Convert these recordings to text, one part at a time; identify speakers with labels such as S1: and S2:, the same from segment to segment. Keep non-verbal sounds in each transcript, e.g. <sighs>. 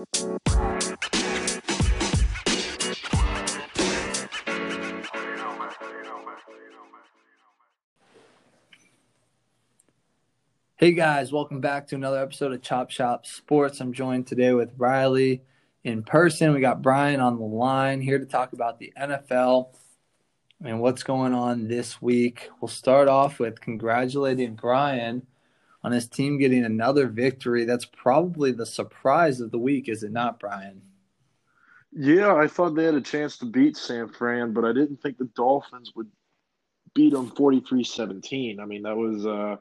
S1: Hey guys, welcome back to another episode of Chop Shop Sports. I'm joined today with Riley in person. We got Brian on the line here to talk about the NFL and what's going on this week. We'll start off with congratulating Brian on his team getting another victory. That's probably the surprise of the week, is it not, Brian?
S2: Yeah, I thought they had a chance to beat San Fran, but I didn't think the Dolphins would beat them 43 17. I mean, that was. Uh,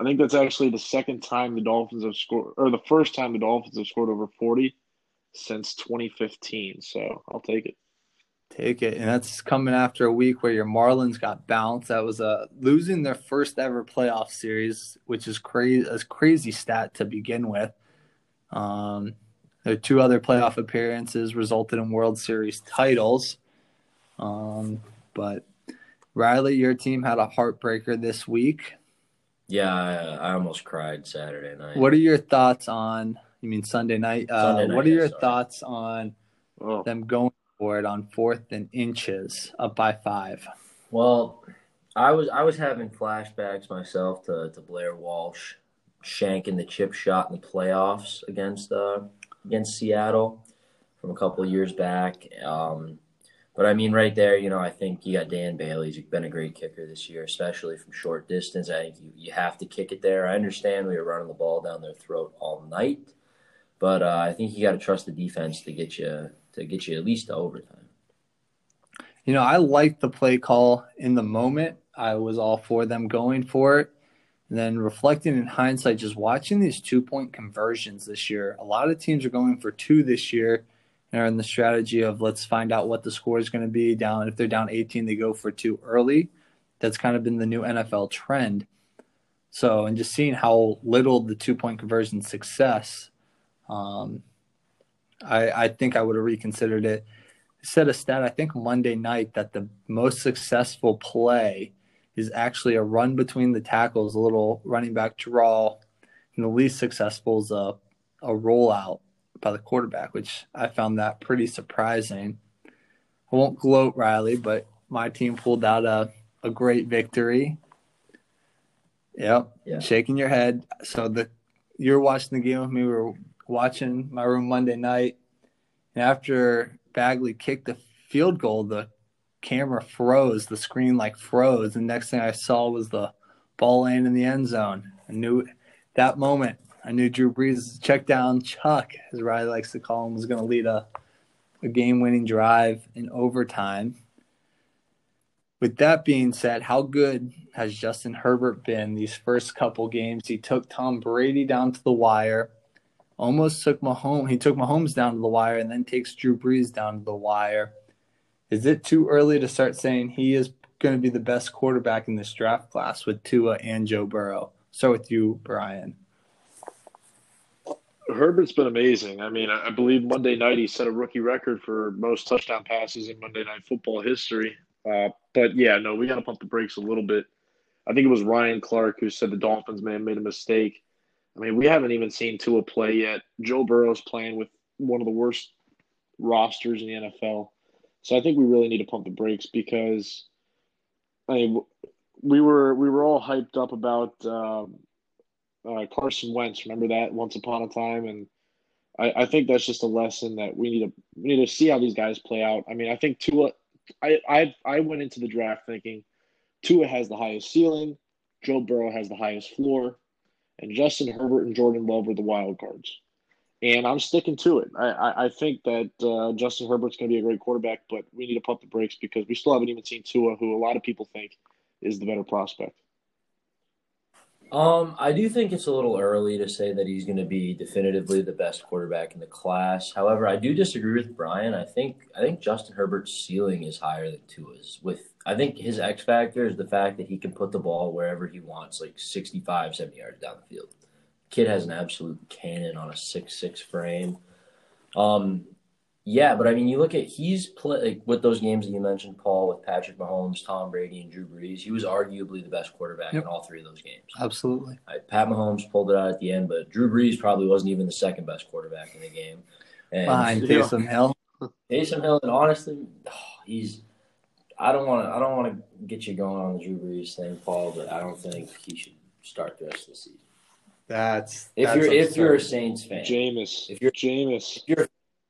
S2: I think that's actually the second time the Dolphins have scored, or the first time the Dolphins have scored over 40 since 2015. So I'll take it.
S1: Take it. And that's coming after a week where your Marlins got bounced. That was a uh, losing their first ever playoff series, which is crazy a crazy stat to begin with. Um, their two other playoff appearances resulted in World Series titles. Um, but Riley, your team had a heartbreaker this week.
S3: Yeah, I, I, almost cried Saturday night.
S1: What are your thoughts on? You mean Sunday night? Uh, Sunday night what are your sorry. thoughts on oh. them going for it on fourth and inches, up by five?
S3: Well, I was I was having flashbacks myself to, to Blair Walsh shanking the chip shot in the playoffs against uh, against Seattle from a couple years back. Um, but I mean, right there, you know, I think you got Dan Bailey. He's been a great kicker this year, especially from short distance. I think you, you have to kick it there. I understand we were running the ball down their throat all night, but uh, I think you got to trust the defense to get you to get you at least to overtime.
S1: You know, I liked the play call in the moment. I was all for them going for it. And then reflecting in hindsight, just watching these two point conversions this year, a lot of teams are going for two this year and are in the strategy of let's find out what the score is going to be down. If they're down 18, they go for two early. That's kind of been the new NFL trend. So, and just seeing how little the two point conversion success, um, I, I think I would have reconsidered it. Said a stat, I think Monday night, that the most successful play is actually a run between the tackles, a little running back draw, and the least successful is a, a rollout by the quarterback, which I found that pretty surprising. I won't gloat, Riley, but my team pulled out a, a great victory. Yep. Yeah. Shaking your head. So the you're watching the game with me. We were watching my room Monday night. And after Badgley kicked the field goal, the camera froze, the screen like froze. And next thing I saw was the ball laying in the end zone. I knew that moment I knew Drew Brees' check down Chuck, as Riley likes to call him, was going to lead a, a game winning drive in overtime. With that being said, how good has Justin Herbert been these first couple games? He took Tom Brady down to the wire, almost took Mahomes. He took Mahomes down to the wire, and then takes Drew Brees down to the wire. Is it too early to start saying he is going to be the best quarterback in this draft class with Tua and Joe Burrow? Start with you, Brian.
S2: Herbert's been amazing. I mean, I believe Monday night he set a rookie record for most touchdown passes in Monday Night Football history. Uh, but yeah, no, we got to pump the brakes a little bit. I think it was Ryan Clark who said the Dolphins may have made a mistake. I mean, we haven't even seen Tua play yet. Joe Burrow's playing with one of the worst rosters in the NFL. So I think we really need to pump the brakes because I mean, we were we were all hyped up about um, uh, Carson Wentz. Remember that once upon a time, and I, I think that's just a lesson that we need to we need to see how these guys play out. I mean, I think Tua. I I I went into the draft thinking Tua has the highest ceiling, Joe Burrow has the highest floor, and Justin Herbert and Jordan Love are the wild cards. And I'm sticking to it. I, I, I think that uh, Justin Herbert's going to be a great quarterback, but we need to pump the brakes because we still haven't even seen Tua, who a lot of people think is the better prospect.
S3: Um, I do think it's a little early to say that he's going to be definitively the best quarterback in the class. However, I do disagree with Brian. I think I think Justin Herbert's ceiling is higher than Tua's. With I think his X factor is the fact that he can put the ball wherever he wants, like 65, 70 yards down the field. Kid has an absolute cannon on a six six frame. Um, Yeah, but I mean, you look at he's play like, with those games that you mentioned, Paul, with Patrick Mahomes, Tom Brady, and Drew Brees. He was arguably the best quarterback
S1: Yep.
S3: in all three of those games.
S1: Absolutely.
S3: Right, Pat Mahomes pulled it out at the end, but Drew Brees probably wasn't even the second best quarterback in the game. And
S1: Behind
S2: Yeah.
S1: Taysom Hill.
S3: Taysom Hill, and honestly, oh, he's. I don't want to. I don't want to get you going on the Drew Brees thing, Paul, but I don't think he should start the rest of the season.
S1: That's
S3: If
S1: that's
S3: you're if you're a. Saints fan,
S2: Jameis.
S3: If you're-
S2: Jameis.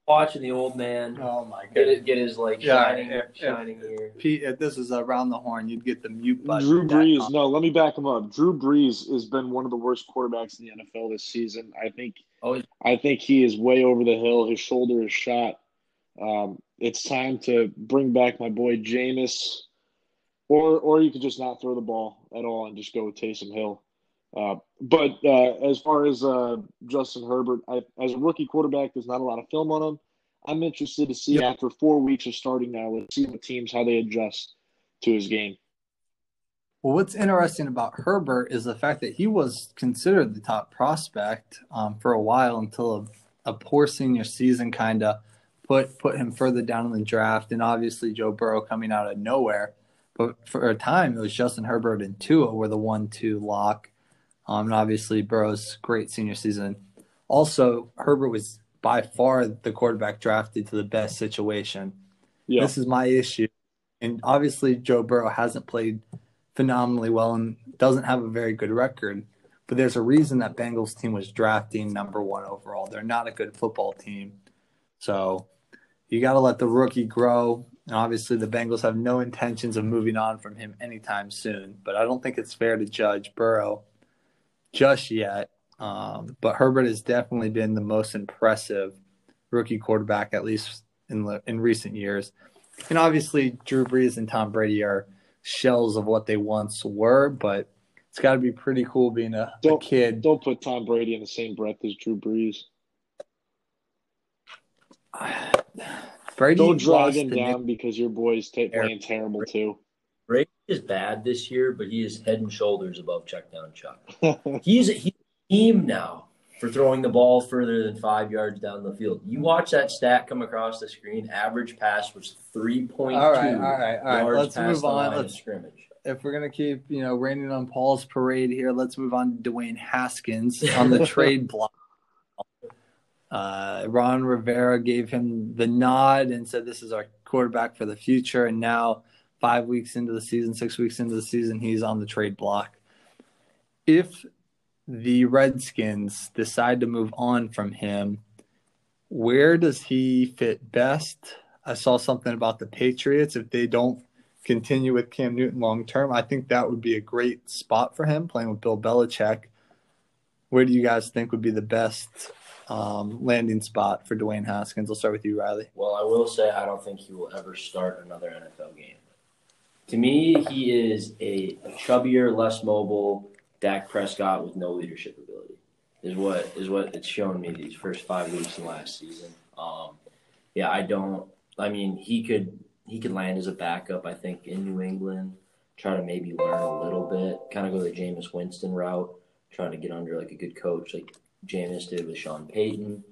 S3: Watching the old man
S1: Oh my
S3: get get his like
S1: Yeah,
S3: shining
S1: if- if-
S3: shining ear.
S1: Pete, if this is around the horn, you'd get the mute button.
S2: Drew Brees. No, let me back him up. Drew Brees has been one of the worst quarterbacks in the NFL this season. I think.
S3: Oh,
S2: I think he is way over the hill. His shoulder is shot. Um, it's time to bring back my boy Jameis, or or you could just not throw the ball at all and just go with Taysom Hill. Uh, but uh, as far as uh, Justin Herbert, I, as a rookie quarterback, there's not a lot of film on him. I'm interested to see
S1: Yep.
S2: after four weeks of starting now. Let's see what teams how they adjust to his game.
S1: Well, what's interesting about Herbert is the fact that he was considered the top prospect um, for a while until a, a poor senior season kind of put put him further down in the draft, and obviously Joe Burrow coming out of nowhere. But for a time, it was Justin Herbert and Tua were the one-two lock, um, and obviously Burrow's great senior season. Also, Herbert was by far the quarterback drafted to the best situation.
S2: Yeah,
S1: This is my issue. And obviously, Joe Burrow hasn't played phenomenally well and doesn't have a very good record. But there's a reason that Bengals team was drafting number one overall. They're not a good football team. So you got to let the rookie grow. And obviously, the Bengals have no intentions of moving on from him anytime soon. But I don't think it's fair to judge Burrow just yet. Um, but Herbert has definitely been the most impressive rookie quarterback, at least in the, in recent years. And obviously, Drew Brees and Tom Brady are shells of what they once were, but it's got to be pretty cool being a, a kid.
S2: don't put Tom Brady in the same breath as Drew Brees. <sighs>
S1: Brady
S2: Don't drag him down because your boy's ta playing terrible too.
S3: Brady is bad this year, but he is head and shoulders above check down Chuck. <laughs> He's he's a team now for throwing the ball further than five yards down the field. You watch that stat come across the screen. Average pass was three point two.
S1: All right, all right, all right.
S3: yards
S1: Let's
S3: past
S1: move
S3: the
S1: on. Let's-
S3: scrimmage.
S1: If we're gonna keep, you know, raining on Paul's parade here, let's move on to Dwayne Haskins on the <laughs> trade block. Uh, Ron Rivera gave him the nod and said, "This is our quarterback for the future." And now, five weeks into the season, six weeks into the season, he's on the trade block. If the Redskins decide to move on from him, where does he fit best? I saw something about the Patriots. If they don't continue with Cam Newton long term, I think that would be a great spot for him playing with Bill Belichick. Where do you guys think would be the best um, landing spot for Dwayne Haskins? I'll start with you, Riley.
S3: Well, I will say I don't think he will ever start another NFL game. To me, he is a, a chubbier, less mobile Dak Prescott with no leadership ability. Is what is what it's shown me these first five weeks in last season. Um, yeah, I don't. I mean, he could he could land as a backup. I think in New England, try to maybe learn a little bit, kind of go the Jameis Winston route, trying to get under like a good coach like Jameis did with Sean Payton.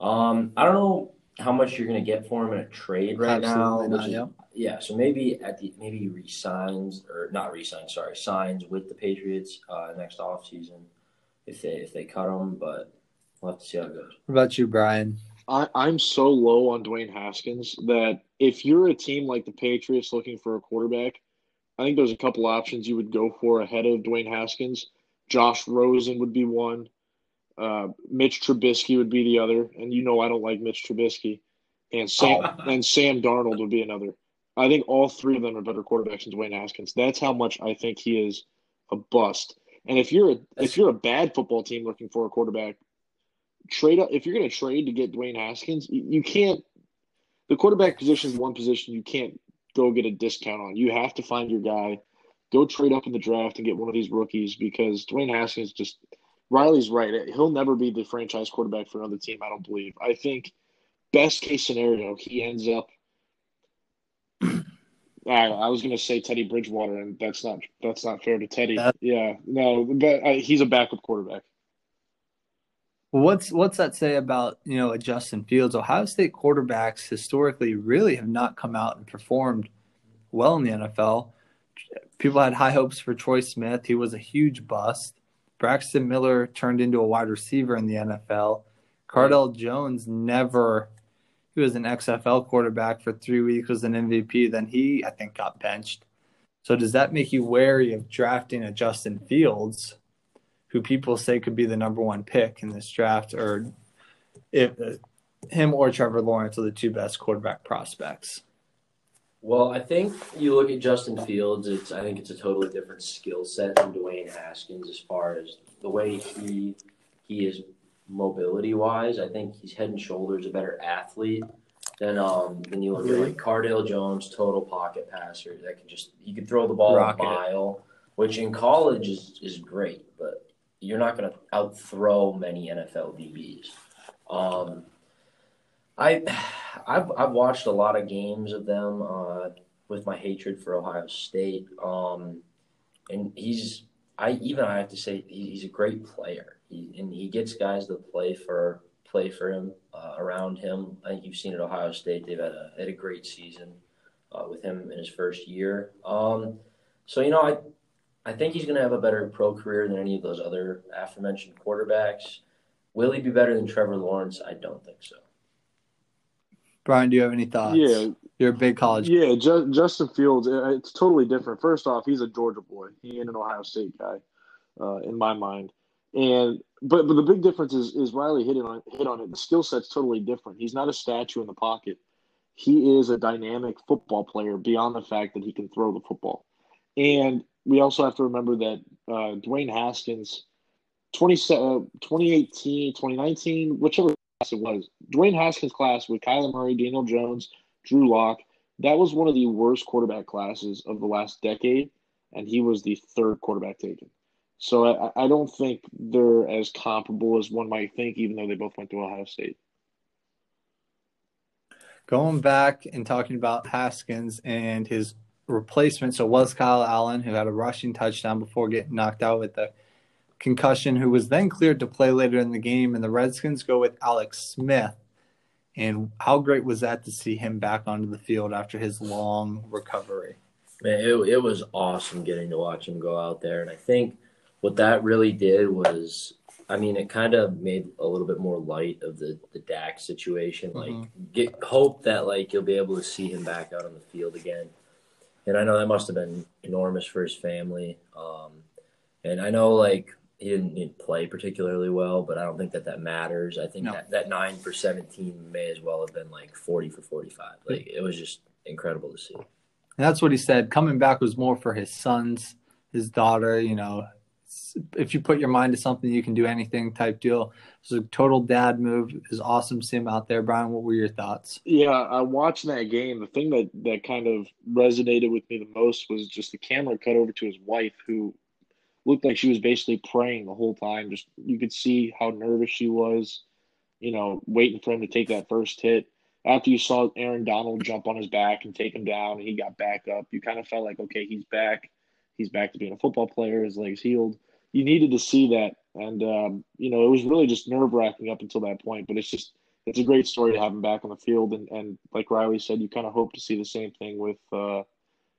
S3: Um, I don't know how much you're going to get for him in a trade right now.
S1: Absolutely
S3: which
S1: not,
S3: is-
S1: yeah.
S3: yeah, so maybe at the maybe he resigns or not resigns, sorry, signs with the Patriots uh, next offseason if they if they cut him, but we'll have to see how it goes.
S1: What about you, Brian?
S2: I, I'm so low on Dwayne Haskins that if you're a team like the Patriots looking for a quarterback, I think there's a couple options you would go for ahead of Dwayne Haskins. Josh Rosen would be one. Uh, Mitch Trubisky would be the other, and you know I don't like Mitch Trubisky, and Sam
S3: Oh. <laughs>
S2: and Sam Darnold would be another. I think all three of them are better quarterbacks than Dwayne Haskins. That's how much I think he is a bust. And if you're a if you're a bad football team looking for a quarterback, trade up if you're going to trade to get Dwayne Haskins, you, you can't. The quarterback position is one position you can't go get a discount on. You have to find your guy. Go trade up in the draft and get one of these rookies because Dwayne Haskins just Riley's right. He'll never be the franchise quarterback for another team. I don't believe. I think best case scenario he ends up. <clears throat> I, I was going to say Teddy Bridgewater, and that's not that's not fair to Teddy. Yeah, no, but uh, he's a backup quarterback.
S1: What's what's that say about you know a Justin Fields? Ohio State quarterbacks historically really have not come out and performed well in the NFL. People had high hopes for Troy Smith. He was a huge bust. Braxton Miller turned into a wide receiver in the NFL. Cardale Jones never. He was an XFL quarterback for three weeks, was an MVP. Then he, I think, got benched. So does that make you wary of drafting a Justin Fields, who people say could be the number one pick in this draft, or if uh, him or Trevor Lawrence are the two best quarterback prospects?
S3: Well, I think you look at Justin Fields. It's I think it's a totally different skill set than Dwayne Haskins as far as the way he he is mobility wise. I think he's head and shoulders a better athlete than um than you look at like Cardale Jones, total pocket passer that can just he could throw the ball
S1: Rocket.
S3: a mile, which in college is is great, but you're not going to outthrow many NFL DBs. Um, I, <sighs> I've I've watched a lot of games of them uh, with my hatred for Ohio State, um, and he's I even I have to say he, he's a great player, he, and he gets guys that play for play for him uh, around him. I think you've seen at Ohio State they've had a had a great season uh, with him in his first year. Um, so you know I I think he's going to have a better pro career than any of those other aforementioned quarterbacks. Will he be better than Trevor Lawrence? I don't think so.
S1: Brian, do you have any thoughts?
S2: Yeah,
S1: You're a big college.
S2: Yeah, Ju- Justin Fields, it's totally different. First off, he's a Georgia boy. He ain't an Ohio State guy, uh, in my mind. And but but the big difference is is Riley hit it on hit on it. The skill set's totally different. He's not a statue in the pocket. He is a dynamic football player beyond the fact that he can throw the football. And we also have to remember that uh, Dwayne Haskins, 20, uh, 2018, 2019, whichever it was, Dwayne Haskins' class with Kyler Murray, Daniel Jones, Drew Lock, that was one of the worst quarterback classes of the last decade, and he was the third quarterback taken. So I, I don't think they're as comparable as one might think, even though they both went to Ohio State.
S1: Going back and talking about Haskins and his replacement, so was Kyle Allen, who had a rushing touchdown before getting knocked out with a concussion, who was then cleared to play later in the game. And the Redskins go with Alex Smith. And how great was that to see him back onto the field after his long recovery?
S3: Man, it, it was awesome getting to watch him go out there. And I think what that really did was, I mean, it kind of made a little bit more light of the, the Dak situation. Like,
S1: Mm-hmm.
S3: get hope that, like, you'll be able to see him back out on the field again. And I know that must have been enormous for his family. Um, and I know, like, he didn't, he didn't play particularly well, but I don't think that that matters. I think
S1: No.
S3: that, that 9 for 17 may as well have been like 40 for 45. Like, it was just incredible to see.
S1: And that's what he said. Coming back was more for his sons, his daughter. You know, if you put your mind to something, you can do anything type deal. It was a total dad move. It was awesome to see him out there. Brian, what were your thoughts?
S2: Yeah, I watched that game. The thing that, that kind of resonated with me the most was just the camera cut over to his wife, who looked like she was basically praying the whole time. Just you could see how nervous she was, you know, waiting for him to take that first hit. After you saw Aaron Donald jump on his back and take him down, and he got back up, you kind of felt like, okay, he's back. He's back to being a football player. His legs healed. You needed to see that, and um, you know, it was really just nerve wracking up until that point. But it's just it's a great story to have him back on the field, and, and like Riley said, you kind of hope to see the same thing with uh,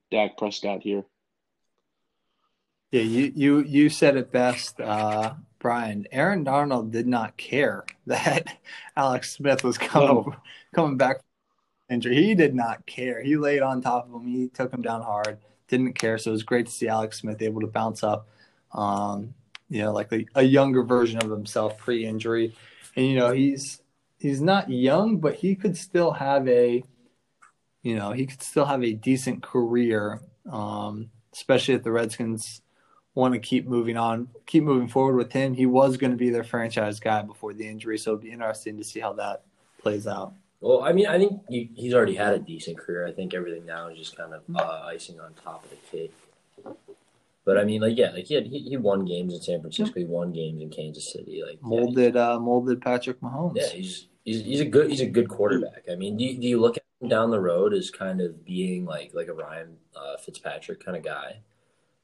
S2: Dak Prescott here.
S1: Yeah, you you you said it best, uh, Brian. Aaron Donald did not care <laughs> that Alex Smith was coming
S2: No.
S1: coming back from injury. He did not care. He laid on top of him. He took him down hard. Didn't care. So it was great to see Alex Smith able to bounce up. Um, you know, like a, a younger version of himself pre-injury, and you know he's he's not young, but he could still have a, you know, he could still have a decent career, um, especially if the Redskins want to keep moving on, keep moving forward with him. He was going to be their franchise guy before the injury, so it'd be interesting to see how that plays out.
S3: Well, I mean, I think he, he's already had a decent career. I think everything now is just kind of uh, icing on top of the cake. But I mean, like, yeah, like he had he, he won games in San Francisco. He won games in Kansas City. Like, yeah,
S1: Molded, uh, molded Patrick Mahomes.
S3: yeah, he's, he's he's a good he's a good quarterback. I mean, do you, do you look at him down the road as kind of being like like a Ryan uh, Fitzpatrick kind of guy?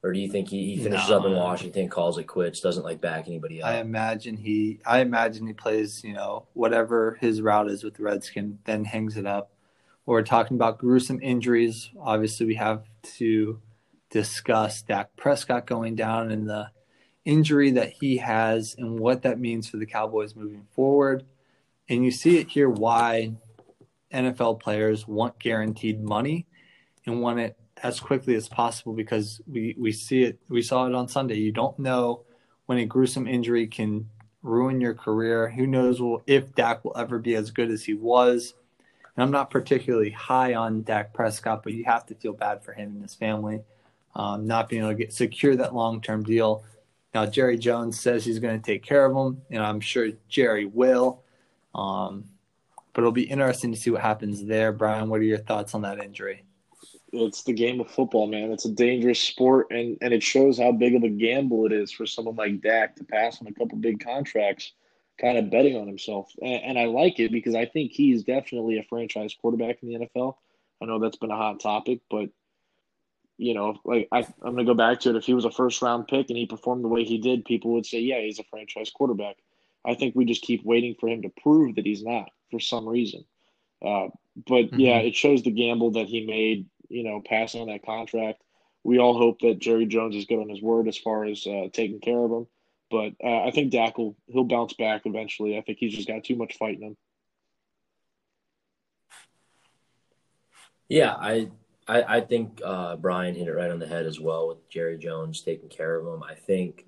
S3: Or do you think he, he finishes
S1: No.
S3: up in Washington, calls it quits, doesn't like back anybody up?
S1: I imagine he I imagine he plays, you know, whatever his route is with the Redskin, then hangs it up. We're talking about gruesome injuries. Obviously, we have to discuss Dak Prescott going down and the injury that he has and what that means for the Cowboys moving forward. And you see it here why NFL players want guaranteed money and want it as quickly as possible because we, we see it we saw it on Sunday. You don't know when a gruesome injury can ruin your career. Who knows if Dak will ever be as good as he was. And I'm not particularly high on Dak Prescott, but you have to feel bad for him and his family, um, not being able to get secure that long term deal. Now Jerry Jones says he's going to take care of him, and I'm sure Jerry will. Um, but it'll be interesting to see what happens there. Brian, what are your thoughts on that injury?
S2: It's the game of football, man. It's a dangerous sport, and, and it shows how big of a gamble it is for someone like Dak to pass on a couple big contracts, kind of betting on himself. And, and I like it because I think he's definitely a franchise quarterback in the NFL. I know that's been a hot topic, but you know, like I, I'm going to go back to it. If he was a first round pick and he performed the way he did, people would say, yeah, he's a franchise quarterback. I think we just keep waiting for him to prove that he's not for some reason. Uh, but
S1: Mhm.
S2: yeah, it shows the gamble that he made, you know, passing on that contract. We all hope that Jerry Jones is good on his word as far as uh, taking care of him. But uh, I think Dak will he'll bounce back eventually. I think he's just got too much fight in him.
S3: Yeah, I I, I think uh, Brian hit it right on the head as well with Jerry Jones taking care of him. I think,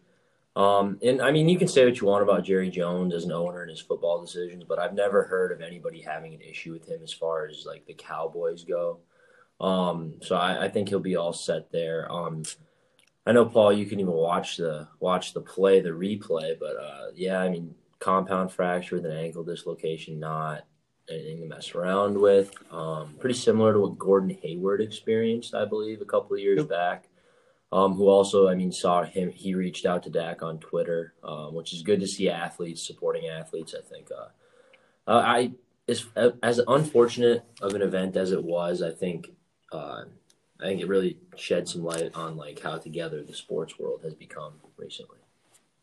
S3: um, and I mean, you can say what you want about Jerry Jones as an owner and his football decisions, but I've never heard of anybody having an issue with him as far as like the Cowboys go. Um, so I, I think he'll be all set there. Um, I know Paul, you can even watch the watch the play, the replay, but uh, yeah, I mean, compound fracture with an ankle dislocation, not anything to mess around with. Um, pretty similar to what Gordon Hayward experienced, I believe, a couple of years
S1: Yep.
S3: back. Um, who also, I mean, saw him. He reached out to Dak on Twitter, um, which is good to see athletes supporting athletes. I think. Uh, uh, I as as unfortunate of an event as it was, I think. Uh, I think it really shed some light on like how together the sports world has become recently.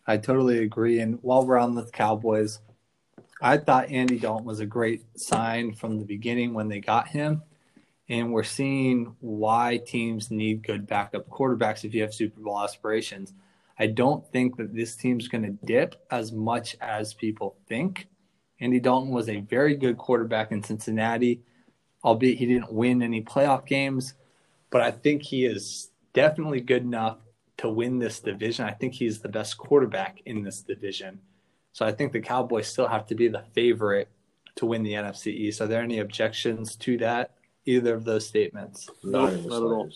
S1: I totally agree. And while we're on the Cowboys, I thought Andy Dalton was a great sign from the beginning when they got him. And we're seeing why teams need good backup quarterbacks if you have Super Bowl aspirations. I don't think that this team's going to dip as much as people think. Andy Dalton was a very good quarterback in Cincinnati, albeit he didn't win any playoff games. But I think he is definitely good enough to win this division. I think he's the best quarterback in this division. So I think the Cowboys still have to be the favorite to win the NFC East. Are there any objections to that? Either of those statements?
S2: Nope, not at all.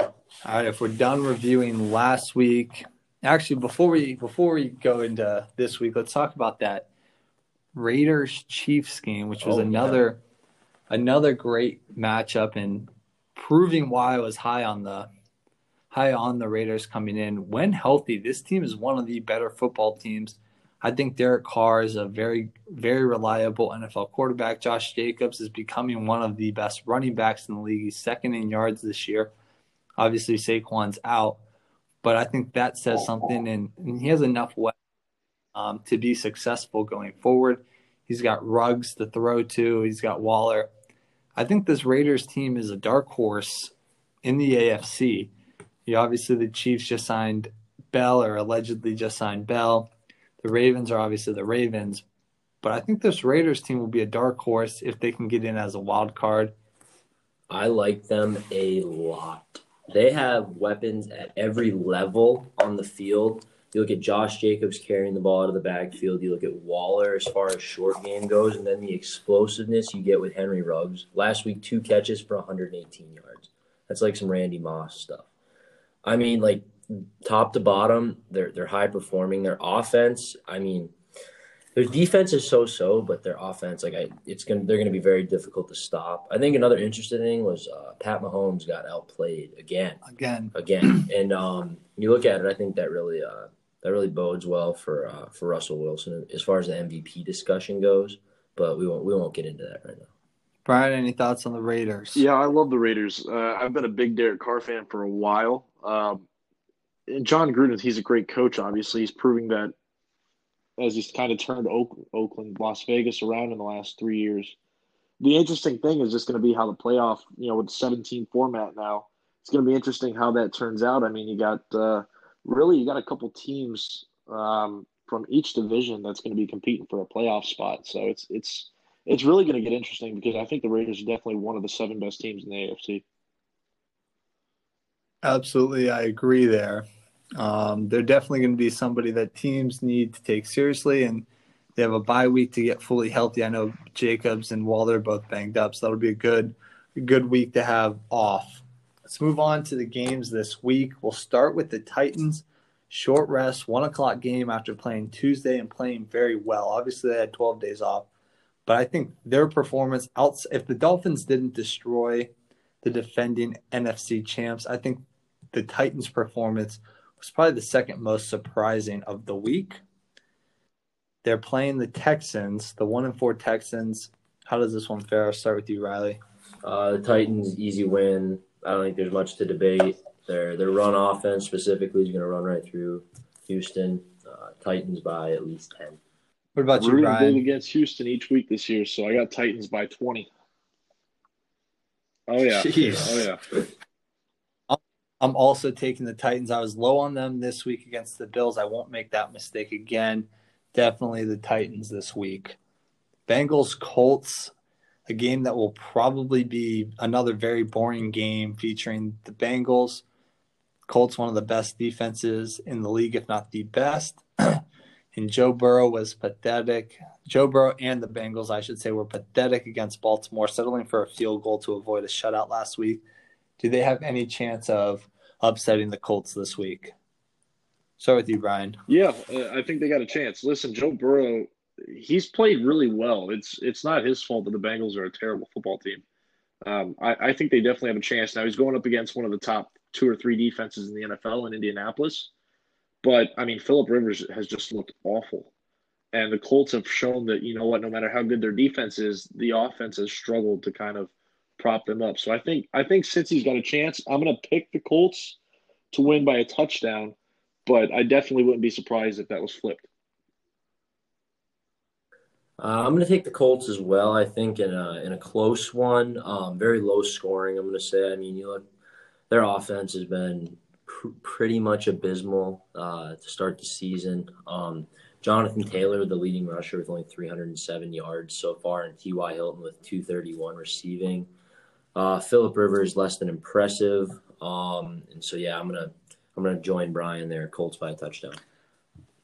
S1: All right, if we're done reviewing last week, actually before we before we go into this week, let's talk about that Raiders Chiefs game, which was
S3: Oh, yeah.
S1: another another great matchup and proving why I was high on the high on the Raiders coming in. When healthy, this team is one of the better football teams. I think Derek Carr is a very, very reliable NFL quarterback. Josh Jacobs is becoming one of the best running backs in the league. He's second in yards this year. Obviously, Saquon's out, but I think that says oh. something, and, and he has enough weapons um, to be successful going forward. He's got Ruggs to throw to. He's got Waller. I think this Raiders team is a dark horse in the AFC. You obviously the Chiefs just signed Bell or allegedly just signed Bell. The Ravens are obviously the Ravens, but I think this Raiders team will be a dark horse if they can get in as a wild card.
S3: I like them a lot. They have weapons at every level on the field. You look at Josh Jacobs carrying the ball out of the backfield. You look at Waller as far as short game goes, and then the explosiveness you get with Henry Ruggs. Last week, two catches for 118 yards. That's like some Randy Moss stuff. I mean, like top to bottom, they're they're high performing. Their offense, I mean, their defense is so so, but their offense, like I, it's gonna they're gonna be very difficult to stop. I think another interesting thing was uh, Pat Mahomes got outplayed again,
S1: Again,
S3: again, and um, you look at it, I think that really uh, that really bodes well for uh, for Russell Wilson as far as the MVP discussion goes. But we won't we won't get into that right now.
S1: Brian, any thoughts on the Raiders?
S2: Yeah, I love the Raiders. Uh, I've been a big Derek Carr fan for a while. Um, and Jon Gruden, he's a great coach. Obviously, he's proving that as he's kind of turned Oakland, Las Vegas around in the last three years. The interesting thing is just going to be how the playoff, you know, with the 17 format now, it's going to be interesting how that turns out. I mean, you got uh, really you got a couple teams um, from each division that's going to be competing for a playoff spot. So it's it's it's really going to get interesting because I think the Raiders are definitely one of the seven best teams in the AFC.
S1: Absolutely, I agree there. Um, they're definitely going to be somebody that teams need to take seriously, and they have a bye week to get fully healthy. I know Jacobs and Waller are both banged up, so that'll be a good, a good week to have off. Let's move on to the games this week. We'll start with the Titans. Short rest, one o'clock game after playing Tuesday and playing very well. Obviously, they had 12 days off, but I think their performance out. If the Dolphins didn't destroy the defending NFC champs, I think the Titans' performance was probably the second most surprising of the week. They're playing the Texans, the one and four Texans. How does this one fare? I'll start with you, Riley.
S3: Uh, the Titans easy win. I don't think there's much to debate. Their their run offense specifically is going to run right through Houston. Uh, Titans by at least ten.
S1: What about you, Brian?
S2: against Houston each week this year, so I got Titans by twenty. Oh yeah, Jeez. oh yeah.
S1: I'm also taking the Titans. I was low on them this week against the Bills. I won't make that mistake again. Definitely the Titans this week. Bengals Colts, a game that will probably be another very boring game featuring the Bengals. Colts, one of the best defenses in the league, if not the best. <clears throat> and Joe Burrow was pathetic. Joe Burrow and the Bengals, I should say, were pathetic against Baltimore, settling for a field goal to avoid a shutout last week do they have any chance of upsetting the Colts this week? Start with you, Brian.
S2: Yeah, uh, I think they got a chance. Listen, Joe Burrow, he's played really well. It's it's not his fault that the Bengals are a terrible football team. Um, I, I think they definitely have a chance. Now he's going up against one of the top two or three defenses in the NFL in Indianapolis. But I mean, Philip Rivers has just looked awful. And the Colts have shown that, you know what, no matter how good their defense is, the offense has struggled to kind of prop them up. So I think I think since he's got a chance, I'm going to pick the Colts to win by a touchdown, but I definitely wouldn't be surprised if that was flipped.
S3: Uh, I'm going to take the Colts as well. I think in a in a close one, um, very low scoring. I'm going to say. I mean, you look, their offense has been pr- pretty much abysmal uh, to start the season. Um, Jonathan Taylor, the leading rusher, with only 307 yards so far, and T.Y. Hilton with 231 receiving. Uh, Philip Rivers less than impressive. Um, and so yeah, I'm gonna I'm gonna join Brian there. Colts by a touchdown.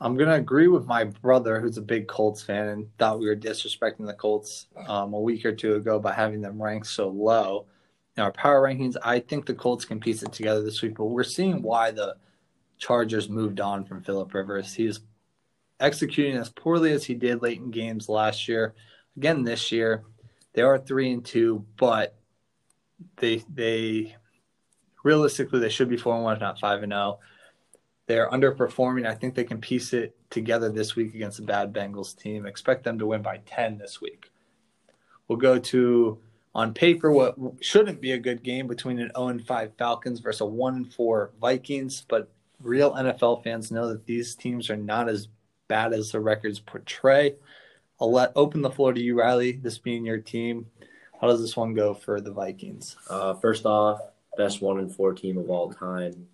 S1: I'm gonna agree with my brother, who's a big Colts fan, and thought we were disrespecting the Colts um, a week or two ago by having them ranked so low. In our power rankings, I think the Colts can piece it together this week, but we're seeing why the Chargers moved on from Philip Rivers. He's executing as poorly as he did late in games last year. Again, this year, they are three and two, but they they realistically they should be four and one, if not five and zero. Oh. They're underperforming. I think they can piece it together this week against a bad Bengals team. Expect them to win by ten this week. We'll go to on paper what shouldn't be a good game between an 0 and 5 Falcons versus a 1 and 4 Vikings, but real NFL fans know that these teams are not as bad as the records portray. I'll let open the floor to you, Riley. This being your team, how does this one go for the Vikings?
S3: Uh, first off, best one and four team of all time.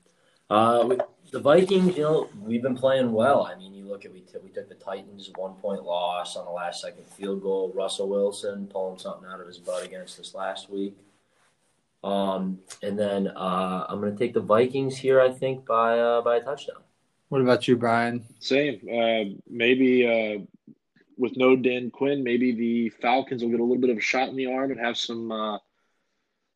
S3: Uh, the Vikings, you know, we've been playing well. I mean, you look at we t- we took the Titans one point loss on the last second field goal. Russell Wilson pulling something out of his butt against us last week. Um, and then uh, I'm going to take the Vikings here. I think by uh, by a touchdown.
S1: What about you, Brian?
S2: Same. Uh, maybe uh, with no Dan Quinn, maybe the Falcons will get a little bit of a shot in the arm and have some uh,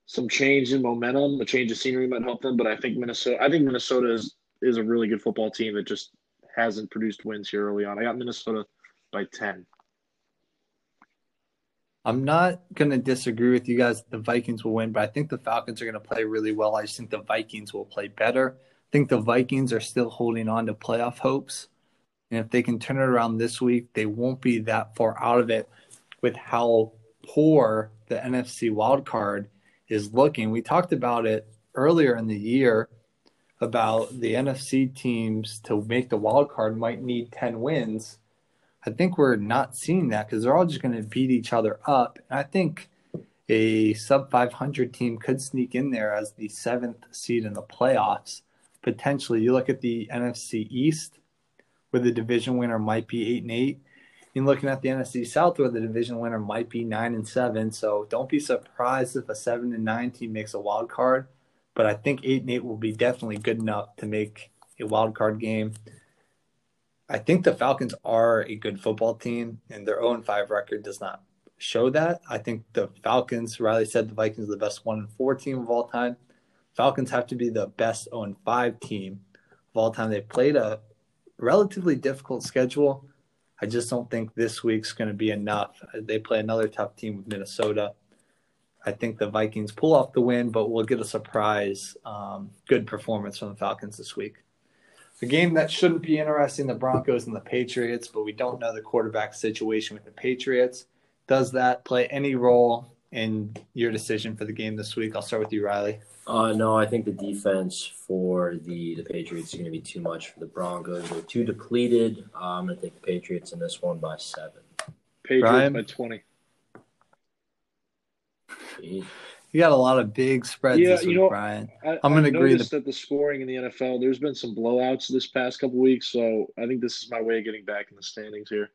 S2: some change in momentum. A change of scenery might help them, but I think Minnesota. I think Minnesota is is a really good football team that just hasn't produced wins here early on. I got Minnesota by ten.
S1: I'm not going to disagree with you guys. The Vikings will win, but I think the Falcons are going to play really well. I just think the Vikings will play better. I think the Vikings are still holding on to playoff hopes. And if they can turn it around this week, they won't be that far out of it with how poor the NFC wild card is looking. We talked about it earlier in the year about the NFC teams to make the wild card might need 10 wins. I think we're not seeing that because they're all just going to beat each other up. And I think a sub 500 team could sneak in there as the seventh seed in the playoffs. Potentially, you look at the NFC East, where the division winner might be eight and eight. You're looking at the NFC South, where the division winner might be nine and seven. So don't be surprised if a seven and nine team makes a wild card. But I think eight and eight will be definitely good enough to make a wild card game. I think the Falcons are a good football team, and their oh own 5 record does not show that. I think the Falcons, Riley said the Vikings are the best 1 and 4 team of all time. Falcons have to be the best 0 5 team of all time. They've played a relatively difficult schedule. I just don't think this week's going to be enough. They play another tough team with Minnesota. I think the Vikings pull off the win, but we'll get a surprise um, good performance from the Falcons this week. The game that shouldn't be interesting, the Broncos and the Patriots, but we don't know the quarterback situation with the Patriots. Does that play any role in your decision for the game this week? I'll start with you, Riley.
S3: Uh, no, I think the defense for the, the Patriots is going to be too much for the Broncos. They're too depleted. I'm going to take the Patriots in this one by seven.
S2: Patriots Brian? by 20.
S1: Jeez. You got a lot of big spreads yeah, this week, you know, Brian. I, am going to agree
S2: that the scoring in the NFL, there's been some blowouts this past couple weeks, so I think this is my way of getting back in the standings here.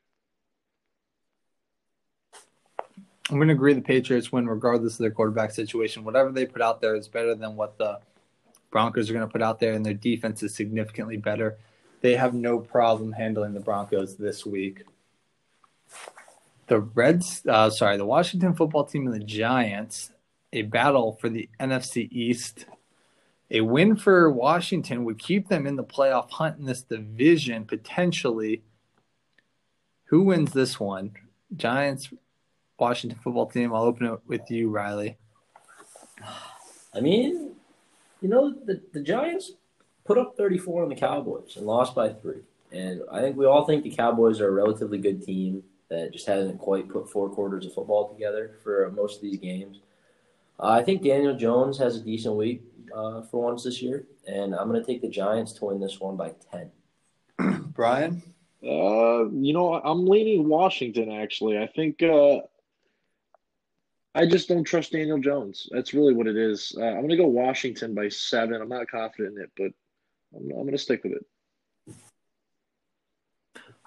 S1: I'm going to agree the Patriots win regardless of their quarterback situation. Whatever they put out there is better than what the Broncos are going to put out there, and their defense is significantly better. They have no problem handling the Broncos this week. The Reds, uh, sorry, the Washington football team and the Giants a battle for the NFC East. A win for Washington would keep them in the playoff hunt in this division potentially. Who wins this one? Giants, Washington football team. I'll open it with you, Riley.
S3: I mean, you know, the, the Giants put up 34 on the Cowboys and lost by three. And I think we all think the Cowboys are a relatively good team that just hasn't quite put four quarters of football together for most of these games. Uh, I think Daniel Jones has a decent week uh, for once this year, and I'm going to take the Giants to win this one by 10. <clears throat>
S1: Brian?
S2: Uh, you know, I'm leaning Washington, actually. I think uh, I just don't trust Daniel Jones. That's really what it is. Uh, I'm going to go Washington by seven. I'm not confident in it, but I'm, I'm going to stick with it.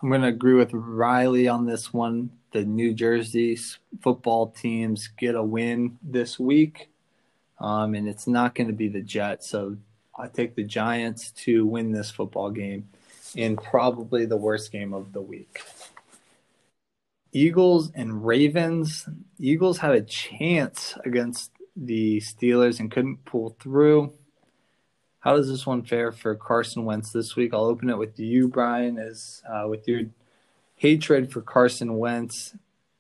S1: I'm going to agree with Riley on this one the New Jersey football teams get a win this week, um, and it's not going to be the Jets. So I take the Giants to win this football game in probably the worst game of the week. Eagles and Ravens. Eagles had a chance against the Steelers and couldn't pull through. How does this one fare for Carson Wentz this week? I'll open it with you, Brian, as uh, with your hatred for Carson Wentz.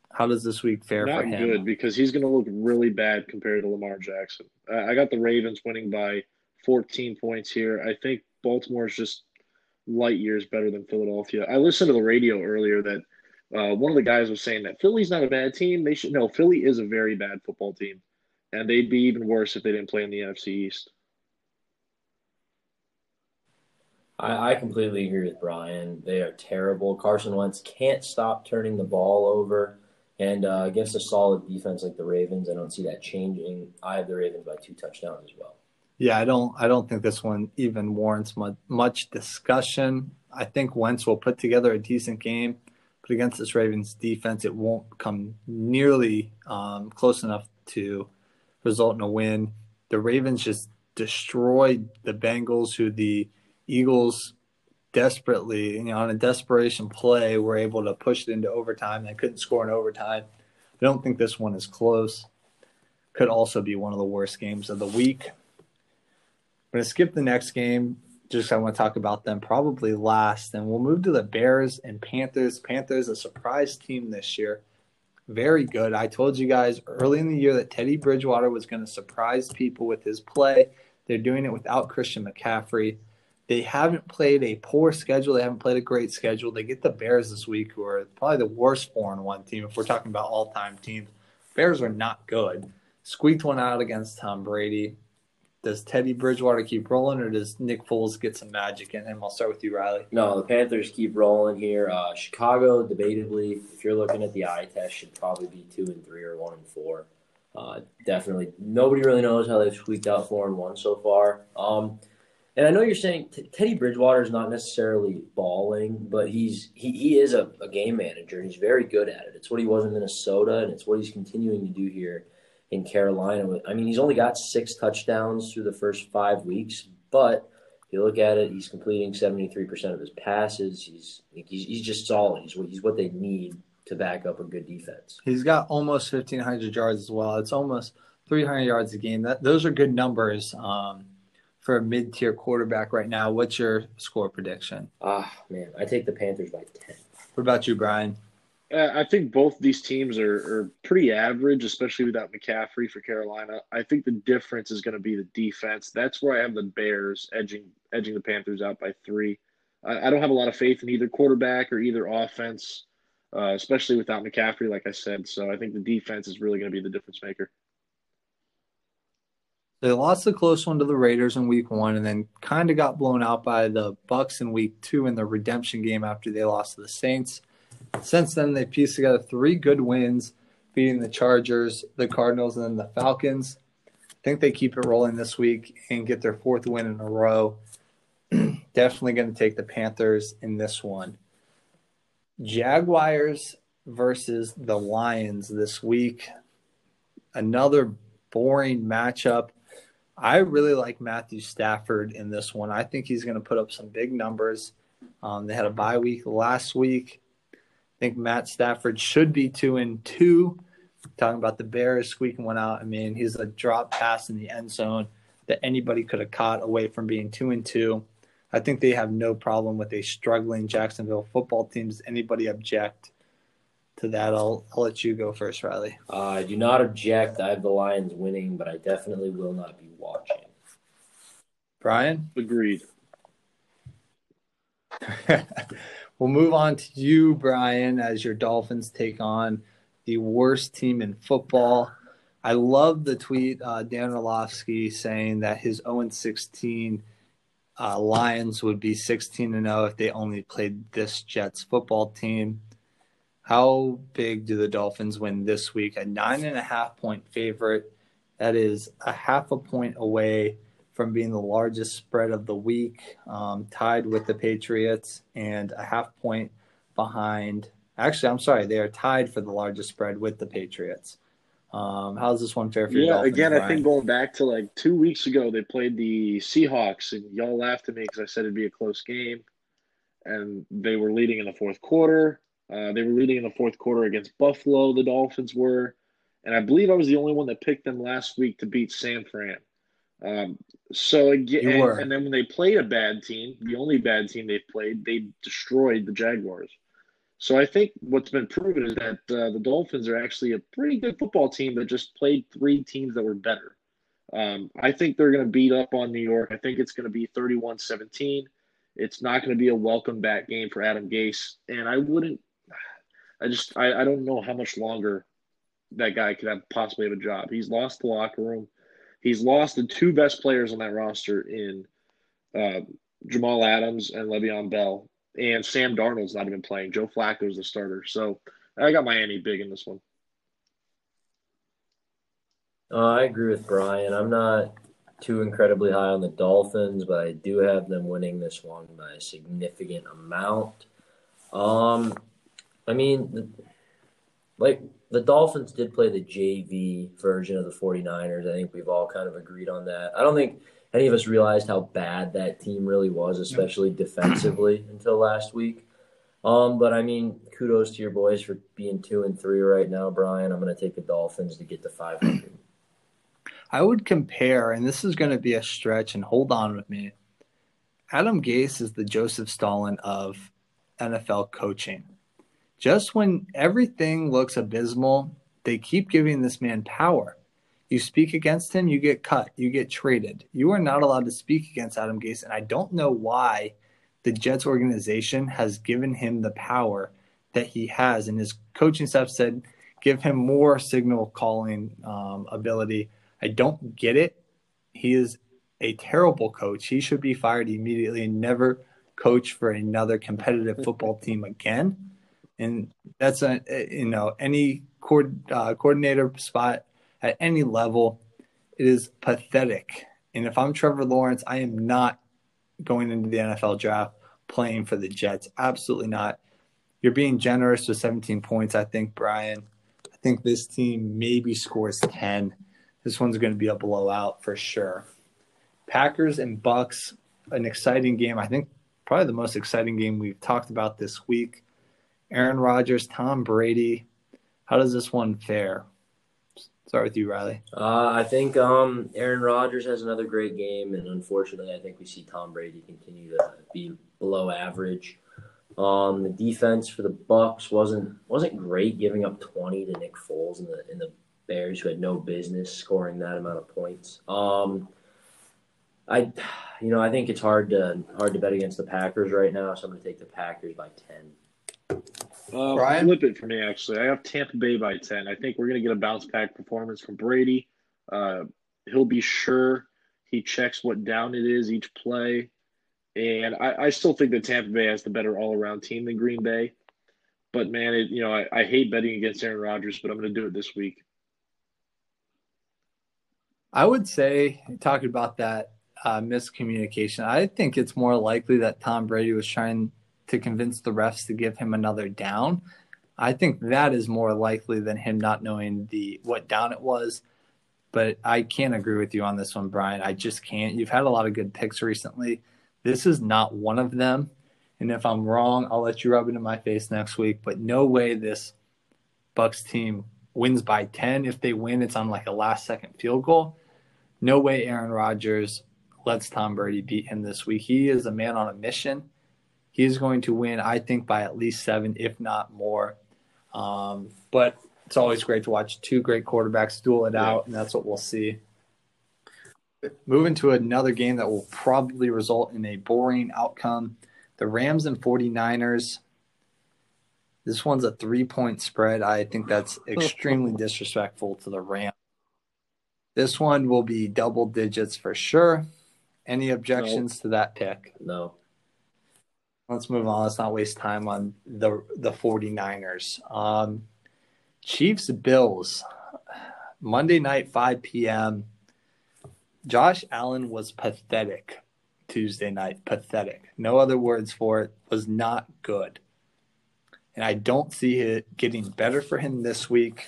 S1: How does this week fare
S2: Not
S1: for him?
S2: Not good because he's going to look really bad compared to Lamar Jackson. I got the Ravens winning by 14 points here. I think Baltimore is just light years better than Philadelphia. I listened to the radio earlier that uh, one of the guys was saying that Philly's not a bad team. They should no, Philly is a very bad football team, and they'd be even worse if they didn't play in the NFC East.
S3: I, I completely agree with Brian. They are terrible. Carson Wentz can't stop turning the ball over. And uh, against a solid defense like the Ravens, I don't see that changing. I have the Ravens by two touchdowns as well.
S1: Yeah, I don't. I don't think this one even warrants much, much discussion. I think Wentz will put together a decent game, but against this Ravens defense, it won't come nearly um, close enough to result in a win. The Ravens just destroyed the Bengals, who the Eagles desperately, you know, on a desperation play, were able to push it into overtime. They couldn't score in overtime. I don't think this one is close. Could also be one of the worst games of the week. I'm going to skip the next game. Just I want to talk about them probably last, and we'll move to the Bears and Panthers. Panthers, a surprise team this year. Very good. I told you guys early in the year that Teddy Bridgewater was going to surprise people with his play. They're doing it without Christian McCaffrey. They haven't played a poor schedule. They haven't played a great schedule. They get the Bears this week, who are probably the worst four and one team if we're talking about all time teams. Bears are not good. Squeaked one out against Tom Brady. Does Teddy Bridgewater keep rolling, or does Nick Foles get some magic in him? I'll start with you, Riley.
S3: No, the Panthers keep rolling here. Uh, Chicago, debatably, if you're looking at the eye test, should probably be two and three or one and four. Uh, definitely, nobody really knows how they've squeaked out four and one so far. Um, and I know you're saying t- Teddy Bridgewater is not necessarily balling, but he's he, he is a, a game manager he's very good at it. It's what he was in Minnesota, and it's what he's continuing to do here in Carolina. I mean, he's only got six touchdowns through the first five weeks, but if you look at it, he's completing 73% of his passes. He's he's, he's just solid. He's what, he's what they need to back up a good defense.
S1: He's got almost 1,500 yards as well. It's almost 300 yards a game. That Those are good numbers. Um, for a mid-tier quarterback right now. What's your score prediction?
S3: Ah, man, I take the Panthers by ten.
S1: What about you, Brian?
S2: Uh, I think both these teams are, are pretty average, especially without McCaffrey for Carolina. I think the difference is going to be the defense. That's where I have the Bears edging edging the Panthers out by three. I, I don't have a lot of faith in either quarterback or either offense, uh, especially without McCaffrey, like I said. So I think the defense is really going to be the difference maker.
S1: They lost the close one to the Raiders in week one and then kind of got blown out by the Bucks in week two in the redemption game after they lost to the Saints. Since then, they pieced together three good wins, beating the Chargers, the Cardinals, and then the Falcons. I think they keep it rolling this week and get their fourth win in a row. <clears throat> Definitely going to take the Panthers in this one. Jaguars versus the Lions this week. Another boring matchup. I really like Matthew Stafford in this one. I think he's going to put up some big numbers. Um, they had a bye week last week. I think Matt Stafford should be two and two. Talking about the Bears squeaking one out. I mean, he's a drop pass in the end zone that anybody could have caught away from being two and two. I think they have no problem with a struggling Jacksonville football team. Does anybody object to that? I'll, I'll let you go first, Riley.
S3: Uh, I do not object. I have the Lions winning, but I definitely will not be watching.
S1: Brian?
S2: Agreed. <laughs>
S1: we'll move on to you, Brian, as your Dolphins take on the worst team in football. I love the tweet uh, Dan Orlovsky saying that his 0 16 uh, Lions would be 16 0 if they only played this Jets football team. How big do the Dolphins win this week? A nine and a half point favorite. That is a half a point away from being the largest spread of the week, um, tied with the Patriots, and a half point behind. Actually, I'm sorry, they are tied for the largest spread with the Patriots. Um, how's this one fair for you?
S2: Yeah, again, Brian? I think going back to like two weeks ago, they played the Seahawks, and y'all laughed at me because I said it'd be a close game, and they were leading in the fourth quarter. Uh, they were leading in the fourth quarter against Buffalo. The Dolphins were, and I believe I was the only one that picked them last week to beat San Fran. Um, so again, and, and, then when they played a bad team, the only bad team they've played, they destroyed the Jaguars. So I think what's been proven is that uh, the Dolphins are actually a pretty good football team that just played three teams that were better. Um, I think they're going to beat up on New York. I think it's going to be 31 17. It's not going to be a welcome back game for Adam Gase. And I wouldn't, I just, I, I don't know how much longer that guy could have possibly have a job. He's lost the locker room. He's lost the two best players on that roster in uh, Jamal Adams and Le'Veon Bell, and Sam Darnold's not even playing. Joe Flacco's the starter, so I got Miami big in this one.
S3: Uh, I agree with Brian. I'm not too incredibly high on the Dolphins, but I do have them winning this one by a significant amount. Um, I mean, like the Dolphins did play the JV version of the 49ers. I think we've all kind of agreed on that. I don't think any of us realized how bad that team really was, especially defensively, <clears throat> until last week. Um, but I mean, kudos to your boys for being two and three right now, Brian. I'm going to take the Dolphins to get to 500.
S1: I would compare, and this is going to be a stretch, and hold on with me. Adam Gase is the Joseph Stalin of NFL coaching just when everything looks abysmal, they keep giving this man power. You speak against him, you get cut, you get traded. You are not allowed to speak against Adam Gase, and I don't know why the Jets organization has given him the power that he has. And his coaching staff said, give him more signal calling um, ability. I don't get it. He is a terrible coach. He should be fired immediately and never coach for another competitive football team again. And that's a you know any uh, coordinator spot at any level. It is pathetic. And if I'm Trevor Lawrence, I am not going into the NFL draft playing for the Jets. Absolutely not. You're being generous with 17 points, I think, Brian. I think this team maybe scores 10. This one's going to be a blowout for sure. Packers and Bucks, an exciting game. I think probably the most exciting game we've talked about this week. Aaron Rodgers, Tom Brady. How does this one fare? Start with you, Riley.
S3: Uh, I think um, Aaron Rodgers has another great game, and unfortunately, I think we see Tom Brady continue to be below average. Um, the defense for the Bucks wasn't wasn't great, giving up twenty to Nick Foles and the in the Bears, who had no business scoring that amount of points. Um, I, you know, I think it's hard to hard to bet against the Packers right now, so I'm going to take the Packers by ten.
S2: Uh,
S1: Brian?
S2: flip it for me, actually. I have Tampa Bay by 10. I think we're going to get a bounce back performance from Brady. Uh, he'll be sure he checks what down it is each play. And I, I still think that Tampa Bay has the better all around team than Green Bay. But, man, it, you know, I, I hate betting against Aaron Rodgers, but I'm going to do it this week.
S1: I would say, talking about that uh, miscommunication, I think it's more likely that Tom Brady was trying to convince the refs to give him another down. I think that is more likely than him not knowing the what down it was. But I can't agree with you on this one, Brian. I just can't. You've had a lot of good picks recently. This is not one of them. And if I'm wrong, I'll let you rub it in my face next week. But no way this Bucks team wins by 10. If they win, it's on like a last second field goal. No way Aaron Rodgers lets Tom Brady beat him this week. He is a man on a mission. He's going to win, I think, by at least seven, if not more. Um, but it's always great to watch two great quarterbacks duel it out, and that's what we'll see. Moving to another game that will probably result in a boring outcome the Rams and 49ers. This one's a three point spread. I think that's <laughs> extremely disrespectful to the Rams. This one will be double digits for sure. Any objections to that pick?
S3: No.
S1: Let's move on. Let's not waste time on the the 49ers. Um, Chiefs Bills Monday night 5 p.m. Josh Allen was pathetic Tuesday night. Pathetic. No other words for it. Was not good. And I don't see it getting better for him this week.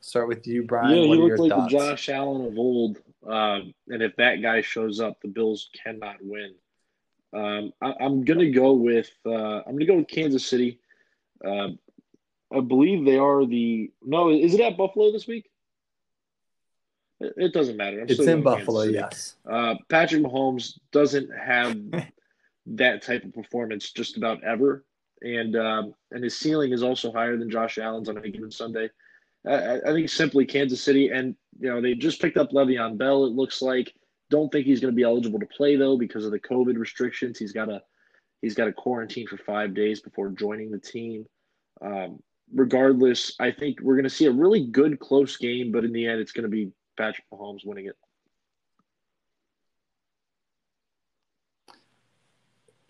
S1: Start with you, Brian.
S2: yeah, he
S1: are
S2: looked
S1: your
S2: like
S1: thoughts?
S2: the Josh Allen of old. Um, and if that guy shows up, the Bills cannot win. Um, I, I'm gonna go with uh, I'm gonna go with Kansas City. Uh, I believe they are the no. Is it at Buffalo this week? It, it doesn't matter. I'm
S1: It's in Buffalo, yes.
S2: Uh, Patrick Mahomes doesn't have <laughs> that type of performance just about ever, and um, and his ceiling is also higher than Josh Allen's on any given Sunday. I, I- I think simply Kansas City, and you know they just picked up Le'Veon Bell. It looks like. Don't think he's going to be eligible to play though because of the COVID restrictions. He's got to he's got to quarantine for five days before joining the team. Um, regardless, I think we're going to see a really good close game, but in the end, it's going to be Patrick Mahomes winning it.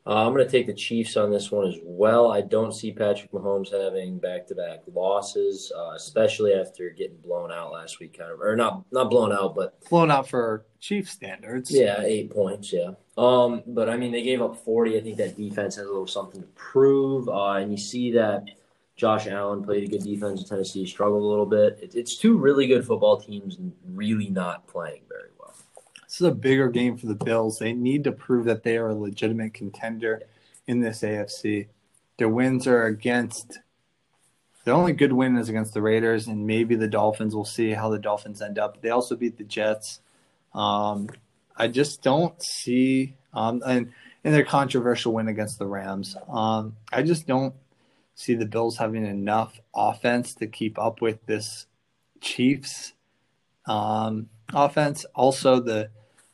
S3: Uh, I'm going to take the Chiefs on this one as well. I don't see Patrick Mahomes having back-to-back losses, uh, especially after getting blown out last week. Kind of, or not not blown out, but
S1: Blown out for Chief standards.
S3: yeah, eight points. Yeah. Um, but I mean, they gave up 40. I think that defense has a little something to prove, uh, and you see that Josh Allen played a good defense in Tennessee, struggled a little bit. It, it's two really good football teams, really not playing very well.
S1: This is a bigger game for the Bills. They need to prove that they are a legitimate contender in this AFC. Their wins are against their only good win is against the Raiders and maybe the Dolphins. We'll see how the Dolphins end up. They also beat the Jets. Um, I just don't see um, and in their controversial win against the Rams. Um, I just don't see the Bills having enough offense to keep up with this Chiefs um, offense. Also, the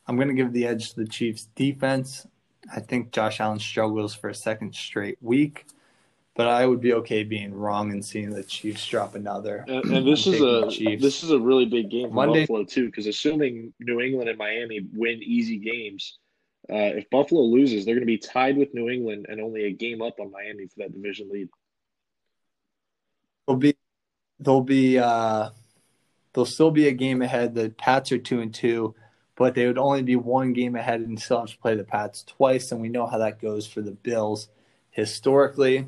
S1: I'm going to give the edge to the Chiefs defense. I think Josh Allen struggles for a second straight week. but I would be okay being wrong and seeing the Chiefs drop another.
S2: And, and this is a this is a really big game for
S1: Monday-
S2: Buffalo too, because assuming New England and Miami win easy games, uh, if Buffalo loses, they're going to be tied with New England and only a game up on Miami for that division lead.
S1: They'll be they'll be uh they'll still be a game ahead. The Pats are two and two, but they would only be one game ahead and still have to play the Pats twice, and we know how that goes for the Bills historically.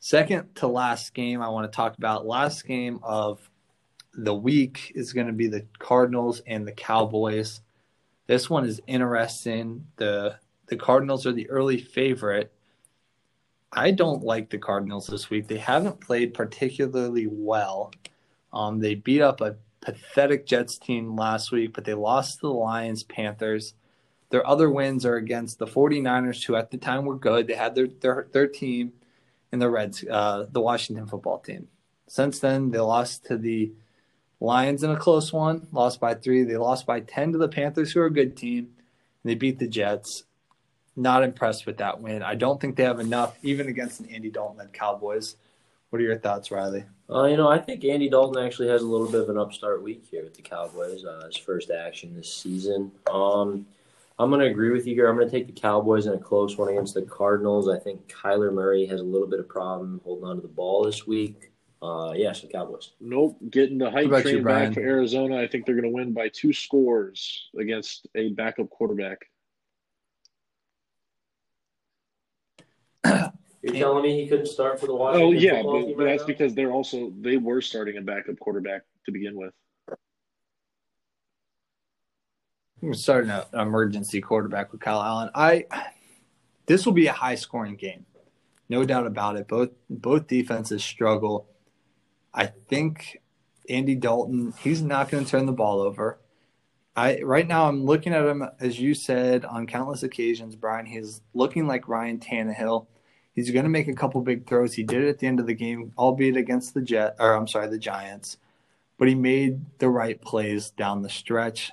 S1: Second to last game I want to talk about last game of the week is going to be the Cardinals and the Cowboys. This one is interesting. The the Cardinals are the early favorite. I don't like the Cardinals this week. They haven't played particularly well. Um, they beat up a pathetic Jets team last week, but they lost to the Lions, Panthers. Their other wins are against the 49ers, who at the time were good. They had their their, their team and the Reds, uh, the Washington football team. Since then, they lost to the Lions in a close one, lost by three. They lost by 10 to the Panthers, who are a good team. And they beat the Jets. Not impressed with that win. I don't think they have enough, even against an Andy Dalton led Cowboys. What are your thoughts, Riley?
S3: Uh, you know, I think Andy Dalton actually has a little bit of an upstart week here with the Cowboys. Uh, his first action this season. Um, I'm going to agree with you here. I'm going to take the Cowboys in a close one against the Cardinals. I think Kyler Murray has a little bit of problem holding on to the ball this week. Uh, yeah, so Cowboys.
S2: Nope, getting the hype
S1: What about you,
S2: train back for Arizona. I think they're going to win by two scores against a backup quarterback.
S3: You're telling me he couldn't start for the Washington
S2: Oh yeah, but,
S3: team
S2: but
S3: right
S2: that's
S3: now?
S2: because they're also they were starting a backup quarterback to begin with.
S1: We're starting an emergency quarterback with Kyle Allen. I this will be a high scoring game, no doubt about it. Both both defenses struggle. I think Andy Dalton he's not going to turn the ball over. I right now I'm looking at him as you said on countless occasions, Brian. He's looking like Ryan Tannehill. He's going to make a couple big throws. He did it at the end of the game, albeit against the Jet or I'm sorry, the Giants. But he made the right plays down the stretch.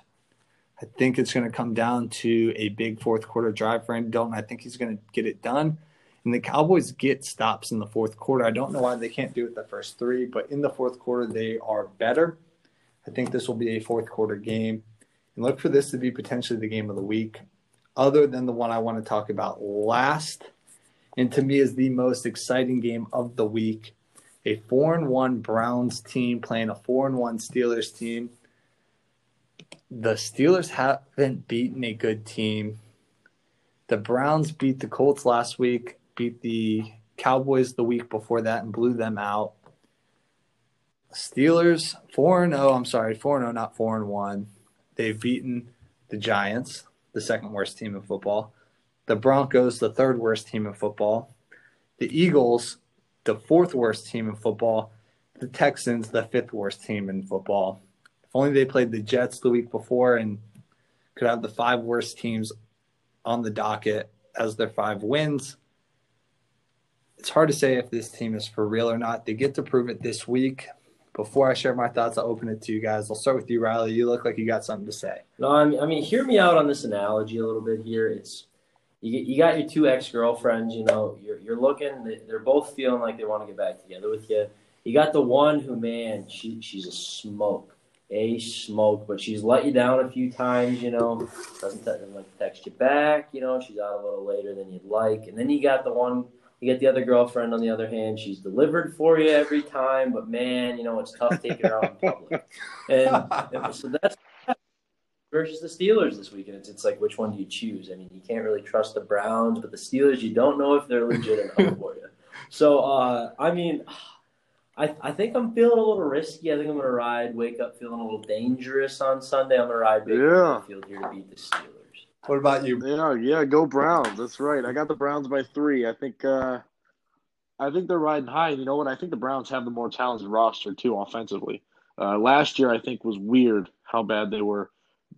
S1: I think it's going to come down to a big fourth quarter drive for Andy Dalton. I think he's going to get it done. And the Cowboys get stops in the fourth quarter. I don't know why they can't do it the first three, but in the fourth quarter, they are better. I think this will be a fourth quarter game. And look for this to be potentially the game of the week, other than the one I want to talk about last. And to me, is the most exciting game of the week. A four and one Browns team playing a four and one Steelers team the Steelers haven't beaten a good team. The Browns beat the Colts last week, beat the Cowboys the week before that, and blew them out. Steelers four and zero. I'm sorry, four and zero, not four and one. They've beaten the Giants, the second worst team in football. The Broncos, the third worst team in football. The Eagles, the fourth worst team in football. The Texans, the fifth worst team in football. If only they played the Jets the week before and could have the five worst teams on the docket as their five wins. It's hard to say if this team is for real or not. They get to prove it this week. Before I share my thoughts, I'll open it to you guys. I'll start with you, Riley. You look like you got something to say.
S3: No, I mean, I mean, hear me out on this analogy a little bit here. It's you, you got your two ex girlfriends. You know, you're you're looking. They're both feeling like they want to get back together with you. You got the one who, man, she she's a smoke, a smoke, but she's let you down a few times. You know, doesn't, like text you back. You know, she's out a little later than you'd like. And then you got the one. You get the other girlfriend on the other hand. She's delivered for you every time, but man, you know it's tough taking her out in public. And, and so that's versus the Steelers this weekend. It's, it's like which one do you choose? I mean, you can't really trust the Browns, but the Steelers, you don't know if they're legit enough for you. <laughs> So, uh, I mean, I, I think I'm feeling a little risky. I think I'm going to ride, wake up feeling a little dangerous on Sunday. I'm going to ride Baker
S2: Yeah.
S3: Mayfield here to beat the Steelers.
S1: What about you?
S2: Yeah, yeah, go Browns. That's right. I got the Browns by three. I think uh I think they're riding high. And you know what? I think the Browns have the more talented roster too offensively. Uh, last year I think was weird how bad they were.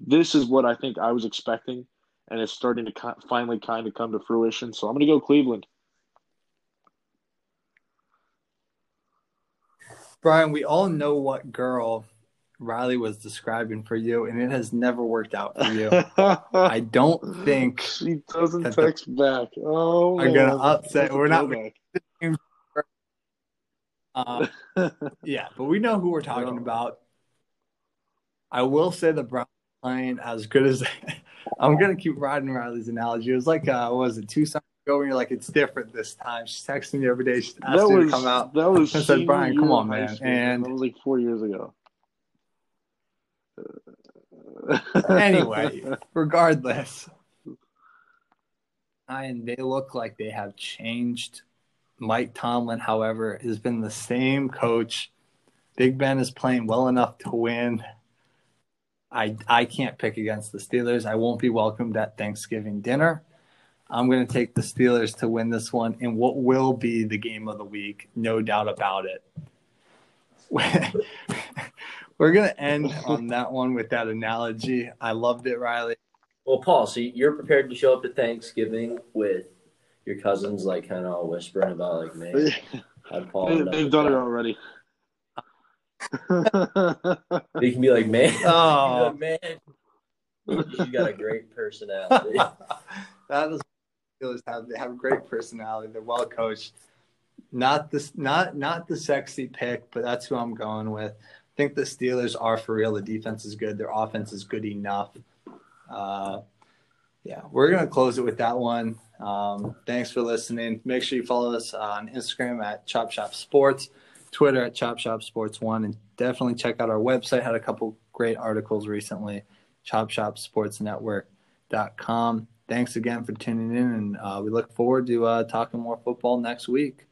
S2: This is what I think I was expecting, and it's starting to ki- finally kind of come to fruition. So I'm going to go Cleveland.
S1: Brian, we all know what girl Riley was describing for you, and it has never worked out for you. <laughs> I don't think
S2: she doesn't
S1: that the-
S2: text back. Oh,
S1: are gonna upset- we're not- Uh, <laughs> <laughs> yeah, but we know who we're talking about. I will say the Browns playing as good as <laughs> I'm gonna keep riding Riley's analogy. It was like uh, what was it two summers ago when you're like it's different this time. She's texting me every day. She asked
S2: that
S1: me
S2: was
S1: to come out.
S2: that was.
S1: I said, "Brian, come on, man."
S2: school.
S1: And-
S2: that was like four years ago. <laughs>
S1: anyway, <laughs> regardless, and they look like they have changed. Mike Tomlin, however, has been the same coach. Big Ben is playing well enough to win. I I can't pick against the Steelers. I won't be welcomed at Thanksgiving dinner. I'm going to take the Steelers to win this one in what will be the game of the week, no doubt about it. <laughs> We're going to end on that one with that analogy. I loved it, Riley.
S3: Well, Paul, so you're prepared to show up to Thanksgiving with your cousins, like kind of all whispering about, like, man, <laughs> how'd Paul
S2: They,
S3: end up
S2: they've done it already.
S3: They can be like, man, <laughs>
S1: Oh.
S3: man, you got a <laughs> great personality. <laughs>
S1: that is Steelers have they have a great personality. They're well coached. Not this not not the sexy pick, but that's who I'm going with. I think the Steelers are for real. The defense is good. Their offense is good enough. Uh, yeah, we're gonna close it with that one. Um, thanks for listening. Make sure you follow us on Instagram at Chop Shop Sports, Twitter at Chop Shop Sports One, and definitely check out our website. Had a couple great articles recently. ChopShopSportsNetwork.com. Thanks again for tuning in, and uh, we look forward to uh, talking more football next week.